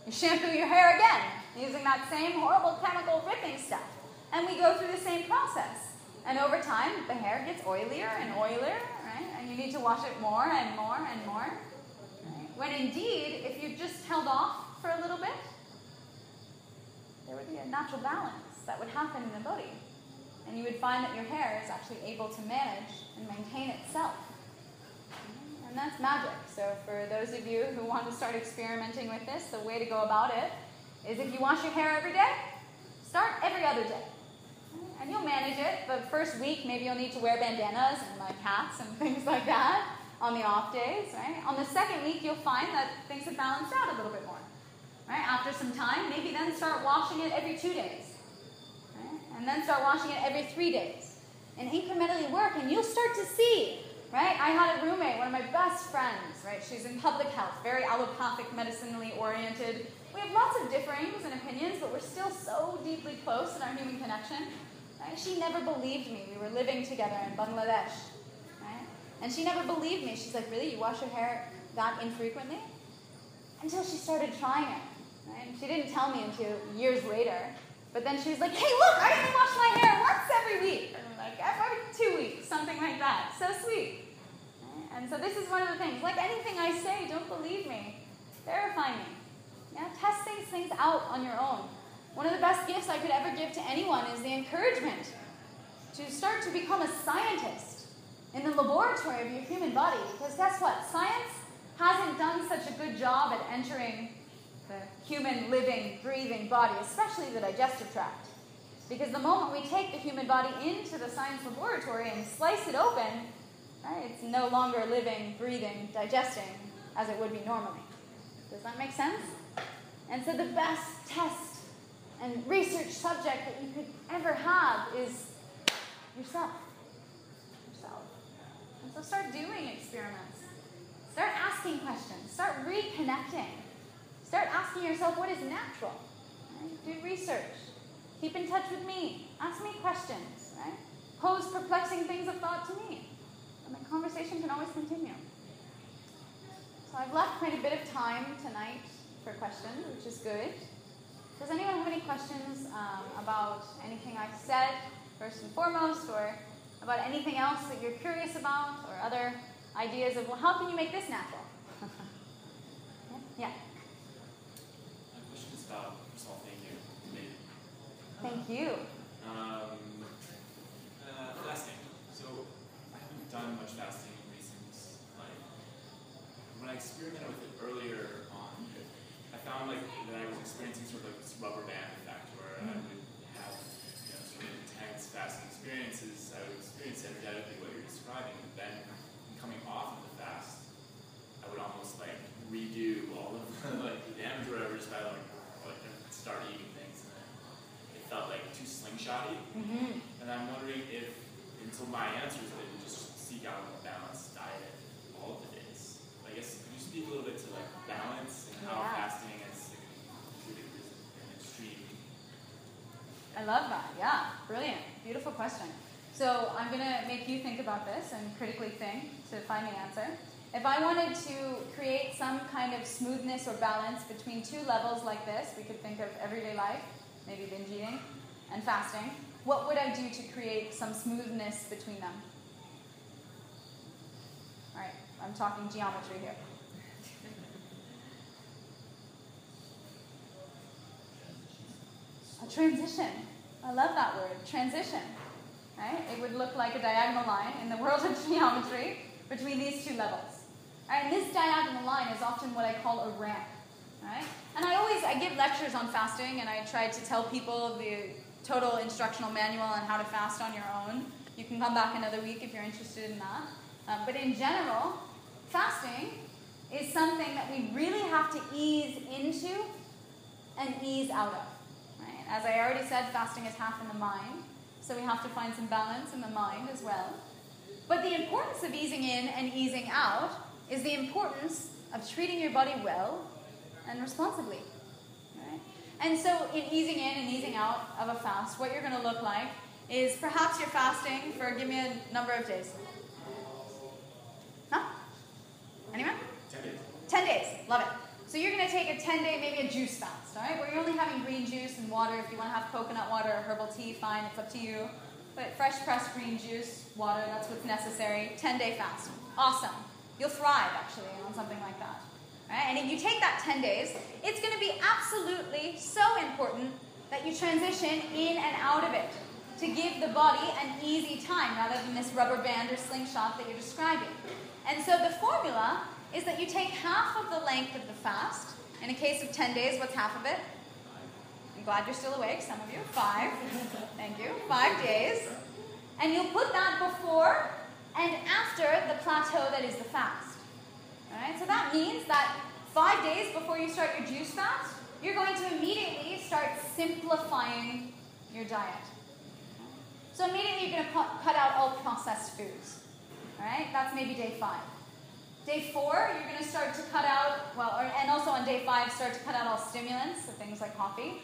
You shampoo your hair again using that same horrible chemical ripping stuff. And we go through the same process. And over time, the hair gets oilier and oilier, right? And you need to wash it more and more and more. Right? When indeed, if you just held off for a little bit, there would be a natural balance that would happen in the body. And you would find that your hair is actually able to manage and maintain itself. And that's magic. So, for those of you who want to start experimenting with this, the way to go about it is if you wash your hair every day, start every other day and you'll manage it. The first week, maybe you'll need to wear bandanas and like hats and things like that on the off days, right? On the second week, you'll find that things have balanced out a little bit more, right? After some time, maybe then start washing it every two days, right? And then start washing it every three days. and incrementally work, and you'll start to see, right? I had a roommate, one of my best friends, right? She's in public health, very allopathic, medicinally oriented. We have lots of differings and opinions, but we're still so deeply close in our human connection. Right? She never believed me. We were living together in Bangladesh, right? And she never believed me. She's like, "Really? You wash your hair that infrequently?" Until she started trying it. Right? She didn't tell me until years later. But then she was like, hey, look, I can wash my hair once every week. Like, every two weeks, something like that. So sweet. And so this is one of the things. Like anything I say, don't believe me. Verify me. Yeah, test these things out on your own. One of the best gifts I could ever give to anyone is the encouragement to start to become a scientist in the laboratory of your human body. Because guess what? Science hasn't done such a good job at entering the human living, breathing body, especially the digestive tract. Because the moment we take the human body into the science laboratory and slice it open, right, it's no longer living, breathing, digesting as it would be normally. Does that make sense? And so the best test and research subject that you could ever have is yourself. Yourself. And so start doing experiments. Start asking questions. Start reconnecting. Start asking yourself what is natural. Right? Do research. Keep in touch with me. Ask me questions. Right? Pose perplexing things of thought to me. And the conversation can always continue. So I've left quite a bit of time tonight for questions, which is good. Does anyone have any questions um, about anything I've said, first and foremost, or about anything else that you're curious about, or other ideas of, well, how can you make this natural? yeah. I wish it was all thank you. Thank you. Um, uh, fasting. So I haven't done much fasting in recent life. When I experimented with it earlier on, I found like that I was experiencing sort of like rubber band where I would have you know, sort of intense fasting experiences. I would experience energetically what you're describing, but then coming off of the fast, I would almost like redo all of like the damage or whatever just by like, like start eating things, and then it felt like too slingshotty. Mm-hmm. And I'm wondering if, until my answer is that you just seek out a more balanced diet all of the days. I guess can you speak a little bit to like balance and how yeah. fasting is an extreme. I love that. Yeah, brilliant, beautiful question. So I'm going to make you think about this and critically think to find the answer. If I wanted to create some kind of smoothness or balance between two levels like this, we could think of everyday life maybe binge eating, and fasting, what would I do to create some smoothness between them? All right, I'm talking geometry here. A transition. I love that word, transition. Right? It would look like a diagonal line in the world of geometry between these two levels. Right? And this diagonal line is often what I call a ramp. Right? And I always I give lectures on fasting, and I try to tell people the total instructional manual on how to fast on your own. You can come back another week if you're interested in that. Um, but in general, fasting is something that we really have to ease into and ease out of. As I already said, fasting is half in the mind, so we have to find some balance in the mind as well. But the importance of easing in and easing out is the importance of treating your body well and responsibly. Right? And so, in easing in and easing out of a fast, what you're going to look like is perhaps you're fasting for, give me a number of days. Huh? Anyone? 10 days. 10 days. Love it. So you're going to take a 10 day, maybe a juice fast, all right? Where you're only having juice and water. If you want to have coconut water or herbal tea, fine, it's up to you. But fresh pressed green juice, water, that's what's necessary. 10 day fast. Awesome. You'll thrive, actually, on something like that. Right? And if you take that 10 days, it's going to be absolutely so important that you transition in and out of it to give the body an easy time rather than this rubber band or slingshot that you're describing. And so the formula is that you take half of the length of the fast. In a case of 10 days, what's half of it? Glad you're still awake, some of you. Five. Thank you. Five days. And you'll put that before and after the plateau that is the fast. Alright, so that means that five days before you start your juice fast, you're going to immediately start simplifying your diet. So immediately you're going to cut out all processed foods. All right, that's maybe day five. Day four, you're going to start to cut out, well, or, and also on day five, start to cut out all stimulants, so things like coffee,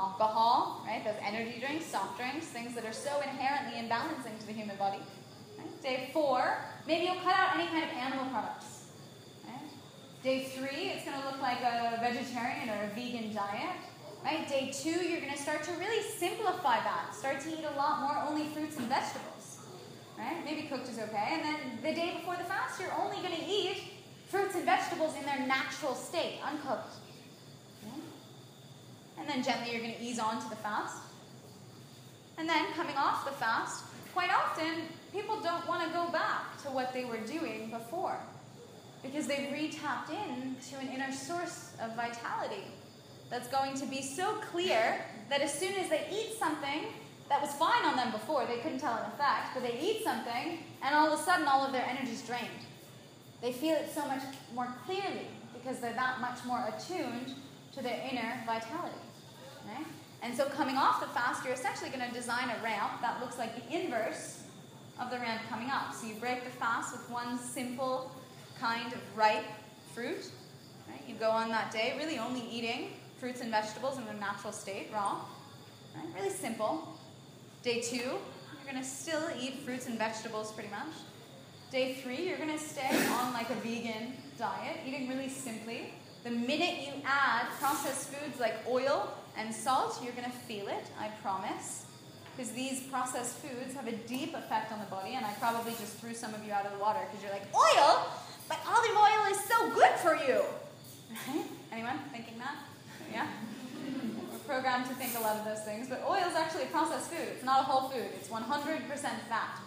alcohol, right? Those energy drinks, soft drinks, things that are so inherently imbalancing to the human body. Right? Day four, maybe you'll cut out any kind of animal products. Right? Day three, it's going to look like a vegetarian or a vegan diet. Right? Day two, you're going to start to really simplify that. Start to eat a lot more only fruits and vegetables. Right? Maybe cooked is okay. And then the day before the fast, you're only going to eat fruits and vegetables in their natural state, uncooked. And then gently you're going to ease on to the fast. And then coming off the fast, quite often people don't want to go back to what they were doing before because they've re-tapped in to an inner source of vitality that's going to be so clear that as soon as they eat something that was fine on them before, they couldn't tell an effect, but they eat something and all of a sudden all of their energy's drained. They feel it so much more clearly because they're that much more attuned to their inner vitality. And so coming off the fast, you're essentially going to design a ramp that looks like the inverse of the ramp coming up. So you break the fast with one simple kind of ripe fruit. Right? You go on that day really only eating fruits and vegetables in their natural state, raw. Right? Really simple. Day two, you're going to still eat fruits and vegetables pretty much. Day three, you're going to stay on like a vegan diet, eating really simply. The minute you add processed foods like oil and salt, you're going to feel it, I promise. Because these processed foods have a deep effect on the body, and I probably just threw some of you out of the water because you're like, oil? But olive oil is so good for you! Right? Anyone thinking that? Yeah? We're programmed to think a lot of those things, but oil is actually a processed food. It's not a whole food, it's 100% fat.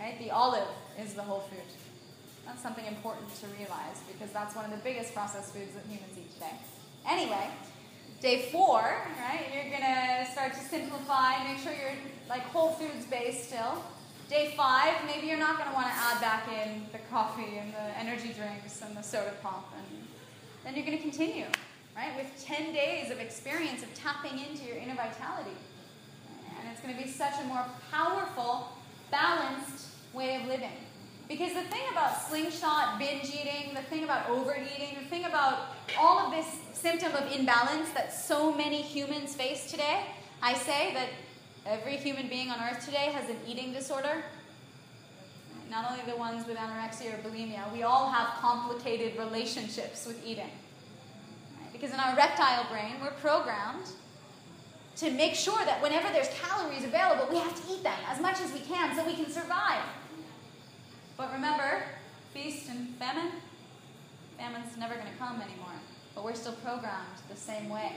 Right? The olive is the whole food. That's something important to realize because that's one of the biggest processed foods that humans eat today. Anyway, day four, right, you're gonna start to simplify, make sure you're like whole foods based still. Day five, maybe you're not gonna wanna add back in the coffee and the energy drinks and the soda pop, and then you're gonna continue, right, with 10 days of experience of tapping into your inner vitality. And it's gonna be such a more powerful, balanced way of living. Because the thing about slingshot, binge eating, the thing about overeating, the thing about all of this symptom of imbalance that so many humans face today, I say that every human being on earth today has an eating disorder. Not only the ones with anorexia or bulimia, we all have complicated relationships with eating. Because in our reptile brain, we're programmed to make sure that whenever there's calories available, we have to eat them as much as we can so we can survive. But remember, feast and famine, famine's never going to come anymore. But we're still programmed the same way.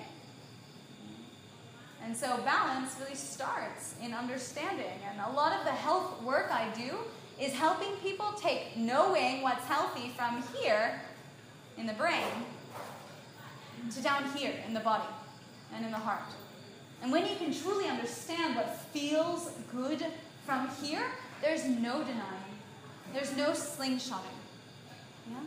And so balance really starts in understanding. And a lot of the health work I do is helping people take knowing what's healthy from here in the brain to down here in the body and in the heart. And when you can truly understand what feels good from here, there's no denying. There's no slingshotting. Yeah?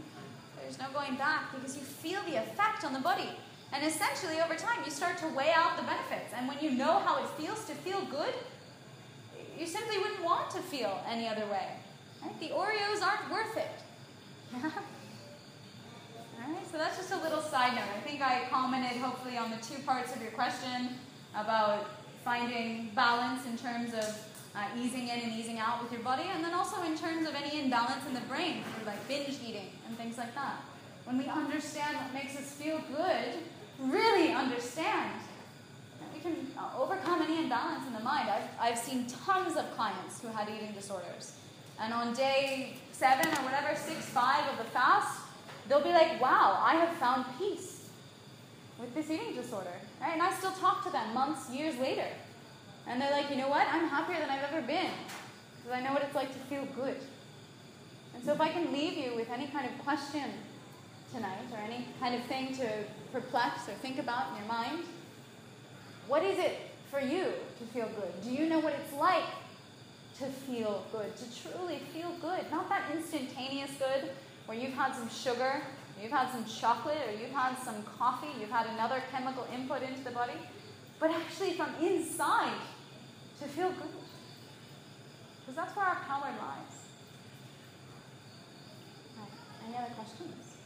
There's no going back because you feel the effect on the body. And essentially, over time, you start to weigh out the benefits. And when you know how it feels to feel good, you simply wouldn't want to feel any other way. Right? The Oreos aren't worth it. All right, so that's just a little side note. I think I commented hopefully on the two parts of your question about finding balance in terms of uh, easing in and easing out with your body, and then also in terms of any imbalance in the brain through like binge eating and things like that. When we understand what makes us feel good, really understand, that we can uh, overcome any imbalance in the mind. I've, I've seen tons of clients who had eating disorders, and on day seven or whatever, six, five of the fast, they'll be like, wow, I have found peace with this eating disorder. Right? And I still talk to them months, years later. And they're like, you know what? I'm happier than I've ever been. Because I know what it's like to feel good. And so if I can leave you with any kind of question tonight, or any kind of thing to perplex or think about in your mind, what is it for you to feel good? Do you know what it's like to feel good, to truly feel good? Not that instantaneous good where you've had some sugar, you've had some chocolate, or you've had some coffee, you've had another chemical input into the body, but actually from inside to feel good. because that's where our power lies. Right. Any other questions?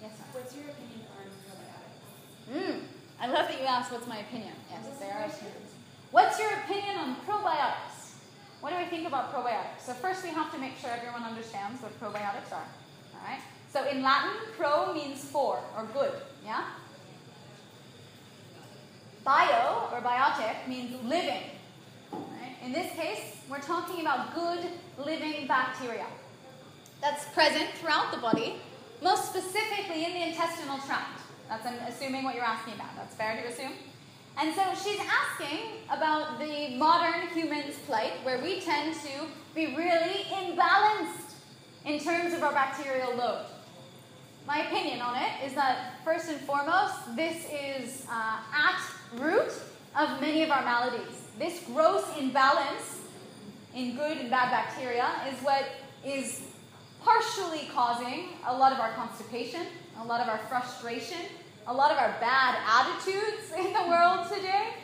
Yes, sir. What's your opinion on probiotics? Mm, I love that you asked what's my opinion. Yes, there are opinions. What's your opinion on probiotics? What do I think about probiotics? So first we have to make sure everyone understands what probiotics are. All right? So in Latin, pro means for or good, yeah? Bio or biotic means living. Right? In this case, we're talking about good living bacteria that's present throughout the body, most specifically in the intestinal tract. That's I'm assuming what you're asking about. That's fair to assume. And so she's asking about the modern human's plight, where we tend to be really imbalanced in terms of our bacterial load. My opinion on it is that, first and foremost, this is uh, at root of many of our maladies. This gross imbalance in good and bad bacteria is what is partially causing a lot of our constipation, a lot of our frustration, a lot of our bad attitudes in the world today.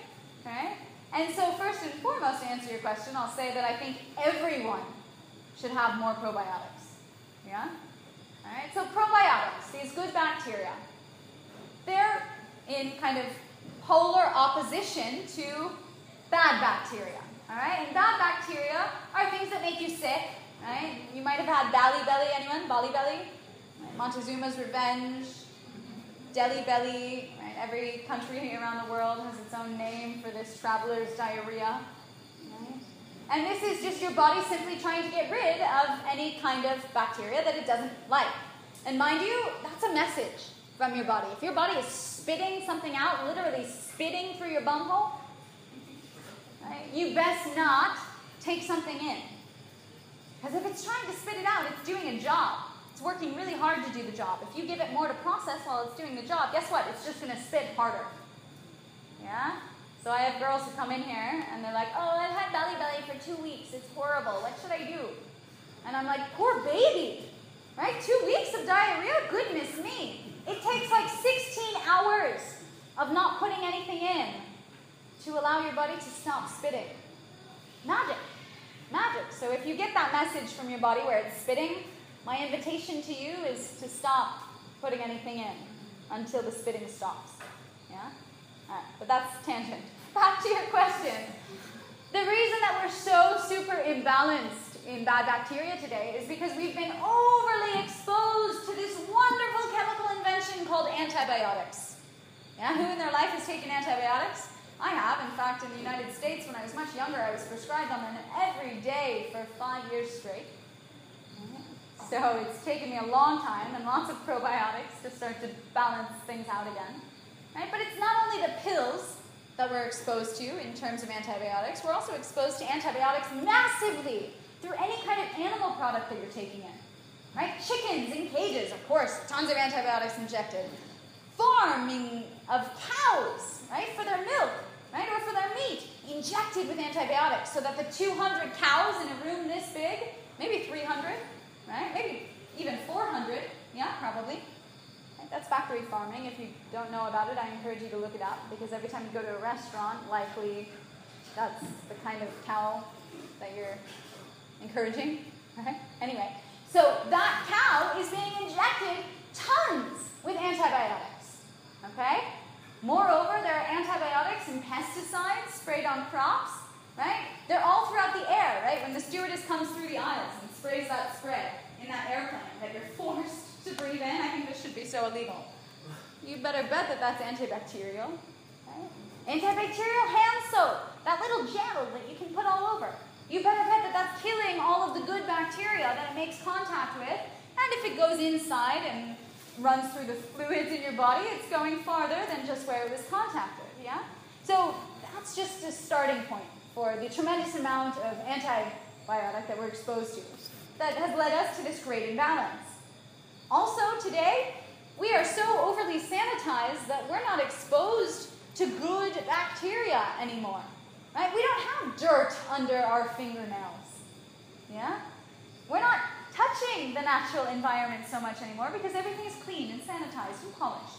Okay? And so, first and foremost, to answer your question, I'll say that I think everyone should have more probiotics. Yeah? All right? So, probiotics, these good bacteria, they're in kind of polar opposition to bad bacteria. All right? And bad bacteria are things that make you sick. Right? You might have had Bali belly. Anyone? Bali belly? Montezuma's revenge. Delhi belly. Right? Every country around the world has its own name for this traveler's diarrhea. Right? And this is just your body simply trying to get rid of any kind of bacteria that it doesn't like. And mind you, that's a message from your body. If your body is spitting something out, literally spitting through your bumhole, right, you best not take something in. Because if it's trying to spit it out, it's doing a job. It's working really hard to do the job. If you give it more to process while it's doing the job, guess what? It's just going to spit harder. Yeah? So I have girls who come in here and they're like, oh, I've had Bali belly for two weeks. It's horrible. What should I do? And I'm like, poor baby. Right? Two weeks of diarrhea? Goodness me. It takes like 16 hours of not putting anything in to allow your body to stop spitting. Magic. Magic. So if you get that message from your body where it's spitting, my invitation to you is to stop putting anything in until the spitting stops. Yeah? Alright, but that's tangent. Back to your question. The reason that we're so super imbalanced in bad bacteria today is because we've been overly exposed to this wonderful chemical invention called antibiotics. Yeah, who in their life has taken antibiotics? I have. In fact, in the United States, when I was much younger, I was prescribed them every day for five years straight. So it's taken me a long time and lots of probiotics to start to balance things out again. Right? But it's not only the pills that we're exposed to in terms of antibiotics, we're also exposed to antibiotics massively through any kind of animal product that you're taking in. Right? Chickens in cages, of course, tons of antibiotics injected. Farming of cows, right, for their milk, right, or for their meat, injected with antibiotics so that the 200 cows in a room this big, maybe 300, right, maybe even 400, yeah, probably. That's factory farming. If you don't know about it, I encourage you to look it up because every time you go to a restaurant, likely that's the kind of cow that you're encouraging. Right? Anyway, so that cow is being injected tons with antibiotics. Okay? Moreover, there are antibiotics and pesticides sprayed on crops, right? They're all throughout the air, right? When the stewardess comes through the aisles and sprays that spray in that airplane that you're forced to breathe in, I think this should be so illegal. You better bet that that's antibacterial. Right? Antibacterial hand soap, that little gel that you can put all over. You better bet that that's killing all of the good bacteria that it makes contact with. And if it goes inside and runs through the fluids in your body, it's going farther than just where it was contacted. Yeah? So that's just a starting point for the tremendous amount of antibiotic that we're exposed to that has led us to this great imbalance. Also, today, we are so overly sanitized that we're not exposed to good bacteria anymore. Right? We don't have dirt under our fingernails. Yeah? We're not touching the natural environment so much anymore because everything is clean and sanitized and polished.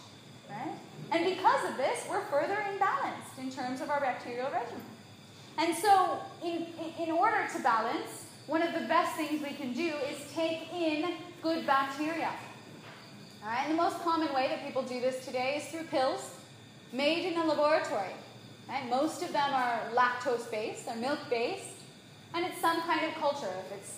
Right? And because of this, we're further imbalanced in terms of our bacterial regimen. And so, in, in order to balance, one of the best things we can do is take in good bacteria. All right, and the most common way that people do this today is through pills made in a laboratory. Right? Most of them are lactose based, they're milk based, and it's some kind of culture. If it's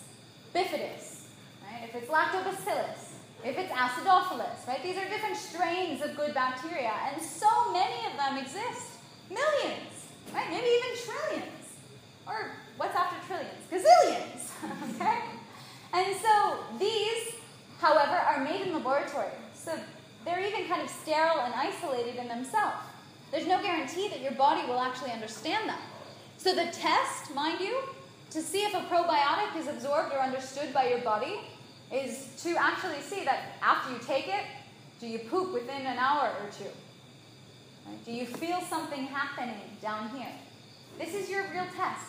bifidus, right? if it's lactobacillus, if it's acidophilus, right? These are different strains of good bacteria, and so many of them exist. Millions, right? Maybe even trillions. Or what's after trillions? Gazillions, okay? And so these, however, are made in laboratory. So they're even kind of sterile and isolated in themselves. There's no guarantee that your body will actually understand them. So the test, mind you, to see if a probiotic is absorbed or understood by your body is to actually see that after you take it, do you poop within an hour or two? Right? Do you feel something happening down here? This is your real test.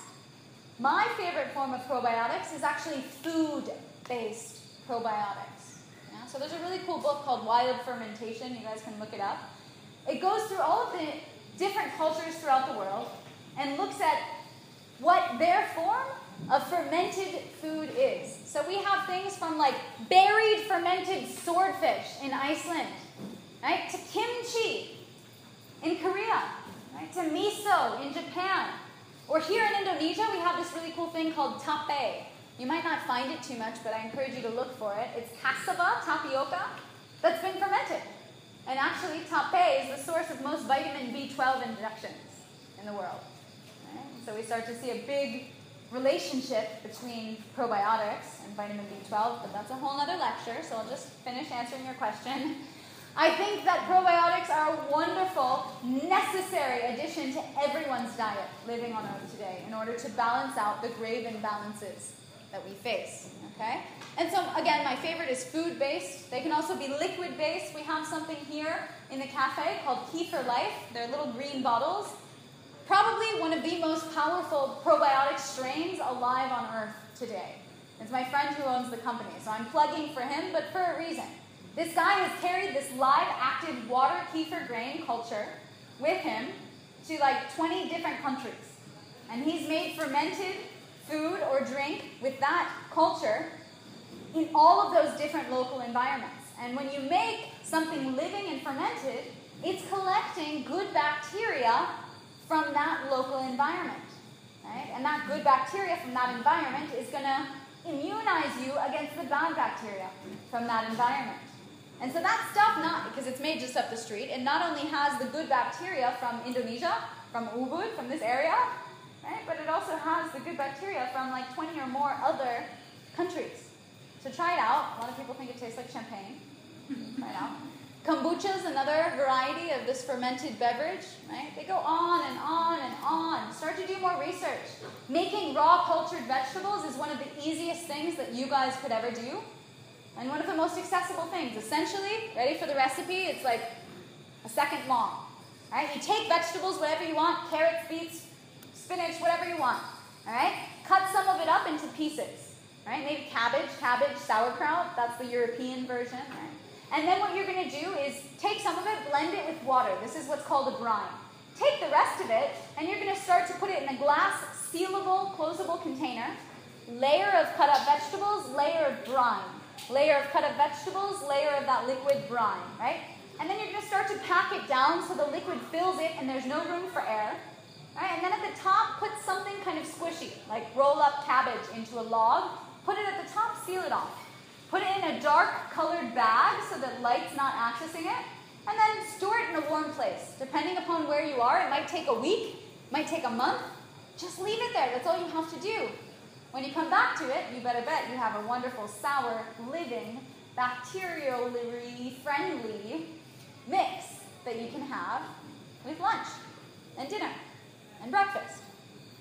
My favorite form of probiotics is actually food based probiotics. Yeah? So there's a really cool book called Wild Fermentation. You guys can look it up. It goes through all of the different cultures throughout the world and looks at what their form of fermented food is. So we have things from like buried fermented swordfish in Iceland, right, to kimchi in Korea, right, to miso in Japan. Or here in Indonesia, we have this really cool thing called tape. You might not find it too much, but I encourage you to look for it. It's cassava, tapioca, that's been fermented. And actually, tape is the source of most vitamin B12 injections in the world. Right? So we start to see a big relationship between probiotics and vitamin B12, but that's a whole other lecture, so I'll just finish answering your question. I think that probiotics are a wonderful, necessary addition to everyone's diet living on Earth today in order to balance out the grave imbalances that we face. Okay? And so, again, my favorite is food based. They can also be liquid based. We have something here in the cafe called Kefir Life. They're little green bottles. Probably one of the most powerful probiotic strains alive on Earth today. It's my friend who owns the company, so I'm plugging for him, but for a reason. This guy has carried this live active water kefir grain culture with him to like 20 different countries. And he's made fermented food or drink with that culture in all of those different local environments. And when you make something living and fermented, it's collecting good bacteria from that local environment. Right? And that good bacteria from that environment is going to immunize you against the bad bacteria from that environment. And so that stuff, not because it's made just up the street, it not only has the good bacteria from Indonesia, from Ubud, from this area, right? But it also has the good bacteria from like 20 or more other countries. So try it out. A lot of people think it tastes like champagne. try it out. Kombucha is another variety of this fermented beverage, right? They go on and on and on. Start to do more research. Making raw cultured vegetables is one of the easiest things that you guys could ever do. And one of the most accessible things. Essentially, ready for the recipe? It's like a second long. Right? You take vegetables, whatever you want, carrots, beets, spinach, whatever you want. All right? Cut some of it up into pieces. Right? Maybe cabbage, cabbage, sauerkraut. That's the European version. Right? And then what you're going to do is take some of it, blend it with water. This is what's called a brine. Take the rest of it, and you're going to start to put it in a glass, sealable, closable container. Layer of cut up vegetables, layer of brine. Layer of cut up vegetables, layer of that liquid brine, right? And then you're going to start to pack it down so the liquid fills it and there's no room for air. Right? And then at the top, put something kind of squishy, like roll up cabbage into a log. Put it at the top, seal it off. Put it in a dark colored bag so that light's not accessing it. And then store it in a warm place. Depending upon where you are, it might take a week, might take a month. Just leave it there. That's all you have to do. When you come back to it, you better bet you have a wonderful, sour, living, bacterially friendly mix that you can have with lunch and dinner and breakfast.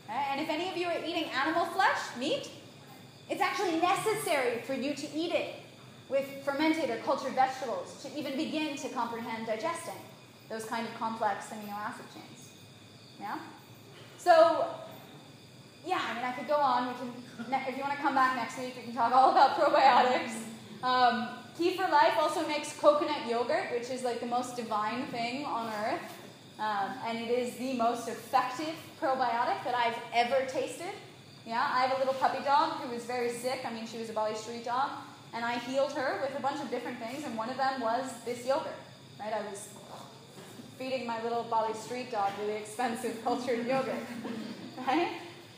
Okay? And if any of you are eating animal flesh, meat, it's actually necessary for you to eat it with fermented or cultured vegetables to even begin to comprehend digesting those kind of complex amino acid chains. Yeah? So, yeah, I mean, I could go on. We can, if you want to come back next week, we can talk all about probiotics. Um, Kefir Life also makes coconut yogurt, which is like the most divine thing on earth. Um, and it is the most effective probiotic that I've ever tasted. Yeah, I have a little puppy dog who was very sick. I mean, she was a Bali street dog, and I healed her with a bunch of different things, and one of them was this yogurt. Right? I was feeding my little Bali street dog really expensive cultured yogurt. Right?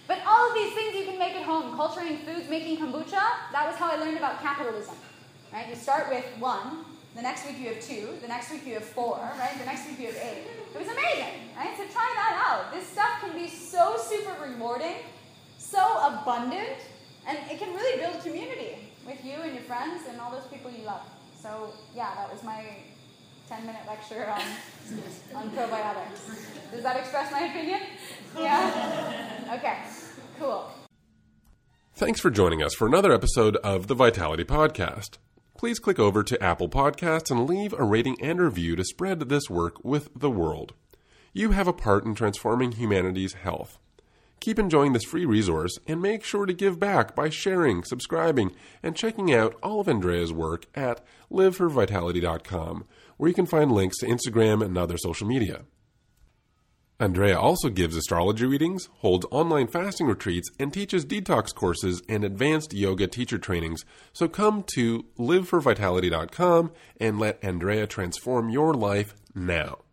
But all of these things you can make at home. Culturing foods, making kombucha, that was how I learned about capitalism. Right? You start with one, the next week you have two, the next week you have four, right? The next week you have eight. It was amazing, right? So try that out. This stuff can be so super rewarding, so abundant, and it can really build community with you and your friends and all those people you love. So yeah, that was my 10 minute lecture on, on probiotics. Does that express my opinion? Yeah? Okay, cool. Thanks for joining us for another episode of the Vitality Podcast. Please click over to Apple Podcasts and leave a rating and review to spread this work with the world. You have a part in transforming humanity's health. Keep enjoying this free resource and make sure to give back by sharing, subscribing, and checking out all of Andrea's work at liveforvitality.com, where you can find links to Instagram and other social media. Andrea also gives astrology readings, holds online fasting retreats, and teaches detox courses and advanced yoga teacher trainings. So come to liveforvitality.com and let Andrea transform your life now.